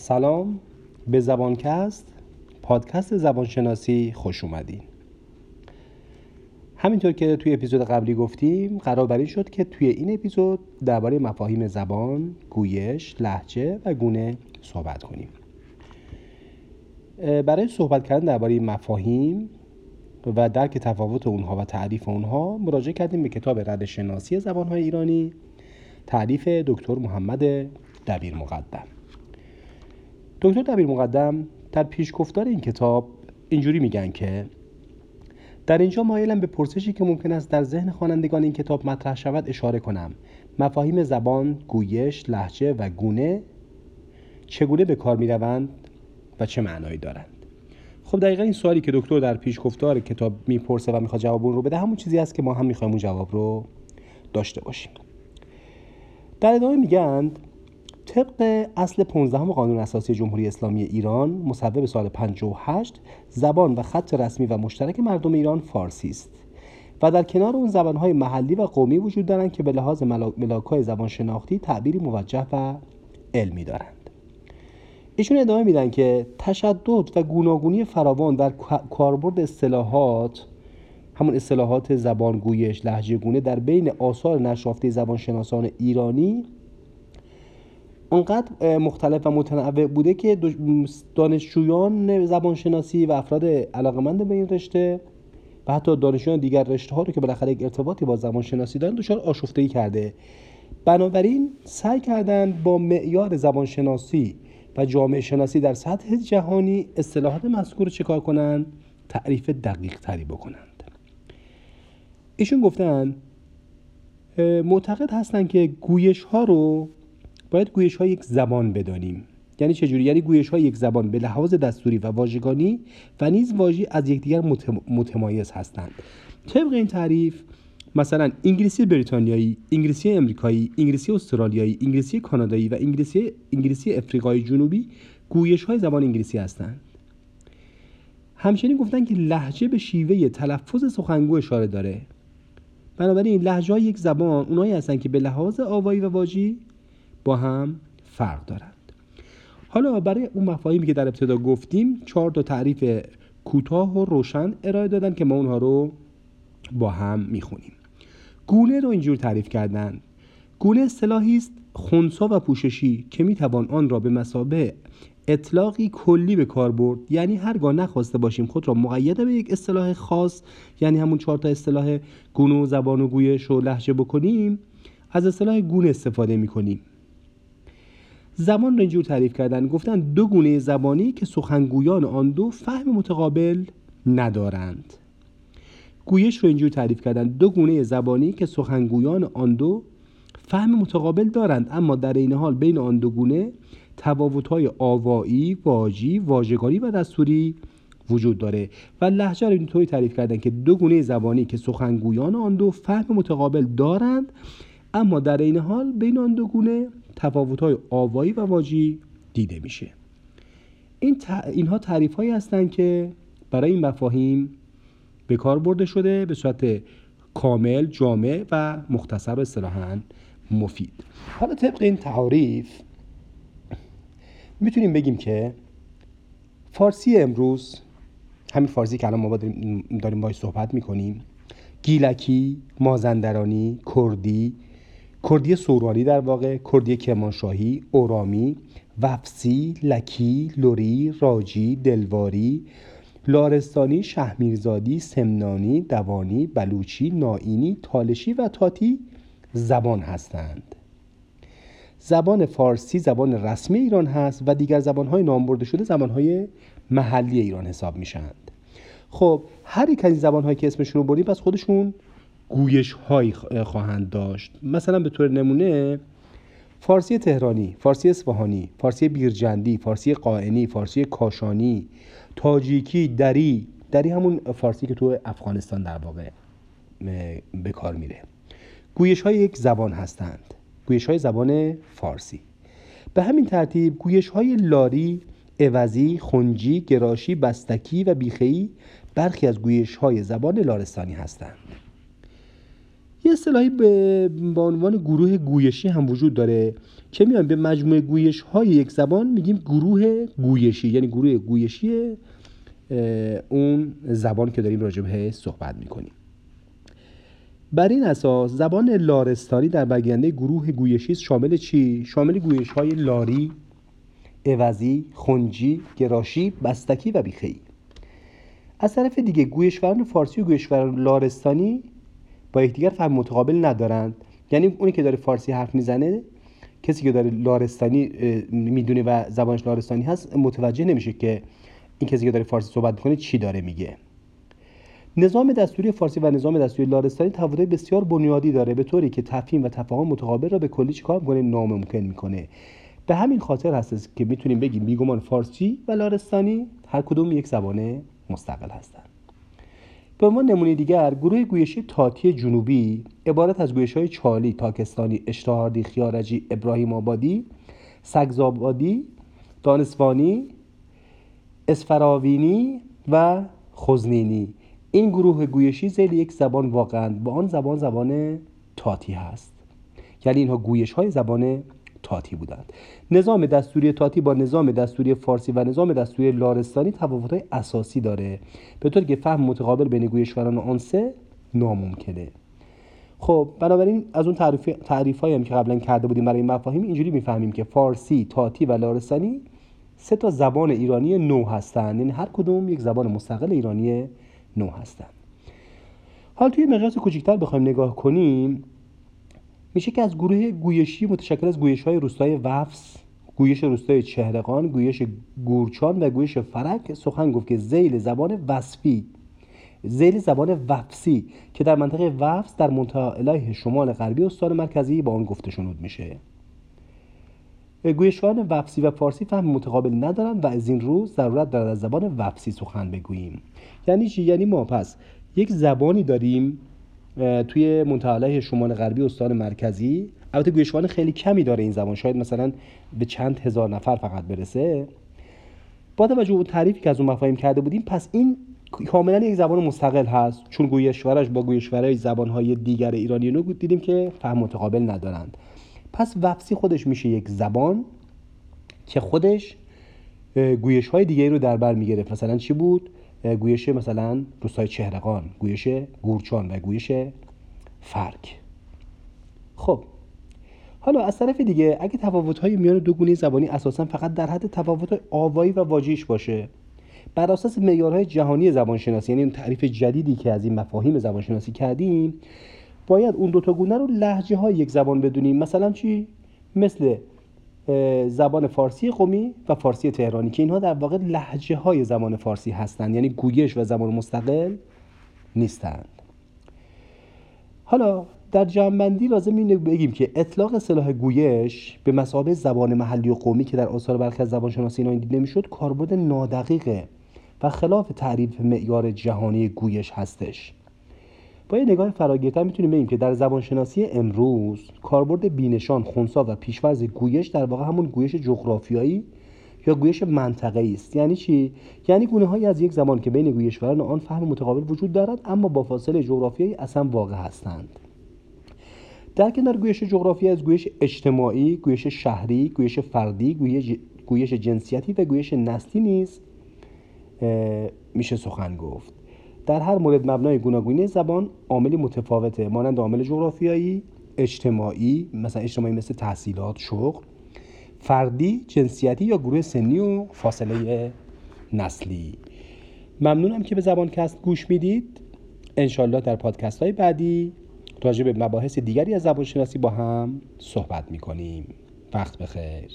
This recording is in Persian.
سلام. به زبانکست پادکست زبانشناسی خوش اومدین. همینطور که توی اپیزود قبلی گفتیم قرار بر شد که توی این اپیزود درباره مفاهیم زبان، گویش، لحجه و گونه صحبت کنیم. برای صحبت کردن درباره مفاهیم و درک تفاوت اونها و تعریف اونها مراجعه کردیم به کتاب رد شناسی زبانهای ایرانی تعریف دکتر محمد دبیر مقدم دکتر دبیر مقدم در پیشگفتار این کتاب اینجوری میگن که در اینجا مایلم به پرسشی که ممکن است در ذهن خوانندگان این کتاب مطرح شود اشاره کنم. مفاهیم زبان، گویش، لحجه و گونه چگونه به کار می‌روند و چه معنایی دارند؟ خب دقیقا این سوالی که دکتر در پیشگفتار کتاب می‌پرسه و می‌خواد جواب اون رو بده همون چیزی است که ما هم می‌خوایم اون جواب رو داشته باشیم. در ادامه میگند طبق اصل 15 قانون اساسی جمهوری اسلامی ایران مصوب سال 58 زبان و خط رسمی و مشترک مردم ایران فارسی است. و در کنار اون زبانهای محلی و قومی وجود دارند که به لحاظ ملاکای زبان شناختی تعبیری موجه و علمی دارند. ایشون ادامه میدن که تشدد و گوناگونی فراوان در کاربرد اصطلاحات همون اصطلاحات لحجه گونه در بین آثار نشافته زبانشناسان ایرانی اونقدر مختلف و متنوع بوده که دانشجویان زبانشناسی و افراد علاقمند به این رشته و حتی دانشجویان دیگر رشته ها رو که بالاخره یک ارتباطی با زبانشناسی دارن دچار آشفتگی کرده. بنابراین سعی کردن با معیار زبانشناسی و جامعه شناسی در سطح جهانی اصطلاحات مذکور رو چکار کنن؟ تعریف دقیق تری بکنند. ایشون گفتن معتقد هستند که گویش ها رو باید گویش ها یک زبان بدانیم یعنی چجوری یعنی گویش ها یک زبان به لحاظ دستوری و واژگانی و نیز واژی از یکدیگر متمایز هستند طبق این تعریف مثلا انگلیسی بریتانیایی، انگلیسی امریکایی، انگلیسی استرالیایی، انگلیسی کانادایی و انگلیسی انگلیسی افریقای جنوبی گویش های زبان انگلیسی هستند. همچنین گفتن که لحجه به شیوه تلفظ سخنگو اشاره داره. بنابراین لحجه های یک زبان اونایی هستن که به لحاظ آوایی و واژی با هم فرق دارند. حالا برای اون مفاهیمی که در ابتدا گفتیم چهار تا تعریف کوتاه و روشن ارائه دادن که ما اونها رو با هم می‌خونیم. گونه رو اینجور تعریف کردن. گونه اصطلاحی است خونسا و پوششی که می‌توان آن را به مسابه اطلاقی کلی به کار برد. یعنی هرگاه نخواسته باشیم خود را مقید به یک اصطلاح خاص یعنی همون چهار تا اصطلاح گونه و زبان و گویش و لحجه بکنیم از اصطلاح گونه استفاده می‌کنیم. زبان را اینجور تعریف کردن. گفتن دو گونه زبانی که سخنگویان آن دو فهم متقابل ندارند. گویش رو اینجور تعریف کردن. دو گونه زبانی که سخنگویان آن دو فهم متقابل دارند. اما در این حال بین آن دو گونه تفاوت‌های آوایی، واژی، واژگانی و دستوری وجود داره. و لهجه رو اینطوری تعریف کردن که دو گونه زبانی که سخنگویان آن دو فهم متقابل دارند اما در این حال بین آن دو گونه های آوایی و واجی دیده میشه. این اینها تعریف هایی هستند که برای این مفاهیم به کار برده شده به صورت کامل جامع و مختصر و اصطلاحا مفید. حالا طبق این تعریف می‌تونیم بگیم که فارسی امروز همین فارسی که الان ما داریم باید صحبت می‌کنیم گیلکی، مازندرانی، کردی، کردی سورانی در واقع کردی کرمانشاهی اورامی وفسی لکی لوری راجی دلواری لارستانی شهمیرزادی سمنانی دوانی بلوچی نائینی تالشی و تاتی زبان هستند. زبان فارسی زبان رسمی ایران هست و دیگر زبانهای نام برده شده زبانهای محلی ایران حساب میشند خب هر یک از این زبانهایی که اسمشون رو بریم پس خودشون گویش هایی خواهند داشت. مثلا به طور نمونه فارسی تهرانی، فارسی اصفهانی، فارسی بیرجندی، فارسی قائنی، فارسی کاشانی، تاجیکی، دری دری همون فارسی که تو افغانستان در واقع به کار میره. گویش های یک زبان هستند. گویش های زبان فارسی. به همین ترتیب گویش های لاری، عوضی، خنجی، گراشی، بستکی و بیخی برخی از گویش های زبان لارستانی هستند. یه اصطلاحی به عنوان گروه گویشی هم وجود داره که میان به مجموعه گویش های یک زبان میگیم گروه گویشی یعنی گروه گویشی اون زبان که داریم راجع صحبت می‌کنیم بر این اساس زبان لارستانی در برگنده گروه گویشی شامل چی؟ شامل گویش های لاری، عوضی، خنجی، گراشی، بستکی و بیخی از طرف دیگه گویشوران فارسی و گویشوران لارستانی با یکدیگر فهم متقابل ندارند. یعنی اونی که داره فارسی حرف می‌زنه کسی که داره لارستانی می‌دونه و زبانش لارستانی هست متوجه نمیشه که این کسی که داره فارسی صحبت می‌کنه چی داره میگه. نظام دستوری فارسی و نظام دستوری لارستانی تفاوت‌های بسیار بنیادی داره به طوری که تفهیم و تفاهم متقابل را به کلی چیکار می‌کنه؟ ناممکن می‌کنه. به همین خاطر هست که می‌تونیم بگیم بیگمان فارسی و لارستانی هر کدوم یک زبان مستقل هستند. به عنوان نمونه دیگر گروه گویشی تاتی جنوبی عبارت از گویش های چالی، تاکستانی، اشتهاردی، خیارجی، ابراهیم آبادی، سگزابادی، دانسوانی، اسفراوینی و خزنینی این گروه گویشی زیر یک زبان واقعا با آن زبان زبان تاتی هست. یعنی اینها گویش های زبان تاتی بودند. نظام دستوری تاتی با نظام دستوری فارسی و نظام دستوری لارستانی تفاوت‌های اساسی داره. به طور که فهم متقابل بین گویشوران آن سه ناممکنه. خب بنابراین از اون تعریف هم که قبلا کرده بودیم برای مفاهیم اینجوری می‌فهمیم که فارسی، تاتی و لارستانی سه تا زبان ایرانی نو هستند. یعنی هر کدوم یک زبان مستقل ایرانی نو هستند. حال توی مقیاس کوچکتر بخوایم نگاه کنیم میشه که از گروه گویشی متشکل از گویش های روستای وفس گویش روستای چهرقان گویش گورچان و گویش فرک سخن گفت که زیل زبان وصفی زیل زبان وفسی که در منطقه وفس در منطقه شمال غربی استان مرکزی با آن گفته شنود میشه. گویشوان وفسی و فارسی فهم متقابل ندارند و از این رو ضرورت دارد از زبان وفسی سخن بگوییم. یعنی چی؟ یعنی ما پس یک زبانی داریم توی منطقه شمال غربی استان مرکزی البته گویشوان خیلی کمی داره این زبان. شاید مثلا به چند هزار نفر فقط برسه. با توجه به تعریفی که از اون مفاهیم کرده بودیم پس این کاملا یک زبان مستقل هست. چون گویشورش با گویشورهای زبانهای دیگر ایرانی نو دیدیم که فهم متقابل ندارند. پس وفسی خودش میشه یک زبان که خودش گویش های دیگری رو در بر می‌گرفت. مثلا چی بود؟ گویش مثلا روستای چهرقان گویش گورچان و گویش فرک. خب حالا از طرف دیگه اگه تفاوت های میان دو گونه زبانی اساسا فقط در حد تفاوت آوایی و واژیش باشه بر اساس معیارهای جهانی زبانشناسی یعنی تعریف جدیدی که از این مفاهیم زبانشناسی کردیم باید اون دوتا گونه رو لحجه های یک زبان بدونیم. مثلا چی؟ مثل زبان فارسی قومی و فارسی تهرانی که اینها در واقع لحجه های زبان فارسی هستند. یعنی گویش و زبان مستقل نیستند. حالا در جمعبندی لازم اینه بگیم که اطلاق اصطلاح گویش به مسابقه زبان محلی و قومی که در آثار برخی از زبان شناسی اینا دیده می‌شد کاربرد نادقیقه و خلاف تعریف معیار جهانی گویش هستش. با یه نگاه فراگیرتر می‌تونیم بگیم که در زبانشناسی امروز کاربرد بینشان خونسا و پیشورز گویش در واقع همون گویش جغرافیایی یا گویش منطقه است. یعنی چی؟ یعنی گونه هایی از یک زبان که بین گویشوران آن فهم متقابل وجود دارد اما با فاصله جغرافیایی اصلا واقع هستند. در کنار گویش جغرافیایی از گویش اجتماعی گویش شهری گویش فردی گویش, گویش جنسیتی و گویش نسلی نیز میشه سخن گفت. در هر مورد مبنای گوناگونی زبان عاملی متفاوته مانند عامل جغرافیایی اجتماعی مثلا اجتماعی مثل تحصیلات شغل فردی جنسیتی یا گروه سنی و فاصله نسلی. ممنونم که به زبان کست گوش می‌دید. انشالله در پادکست های بعدی راجع به مباحث دیگری از زبان شناسی با هم صحبت می‌کنیم. وقت بخیر.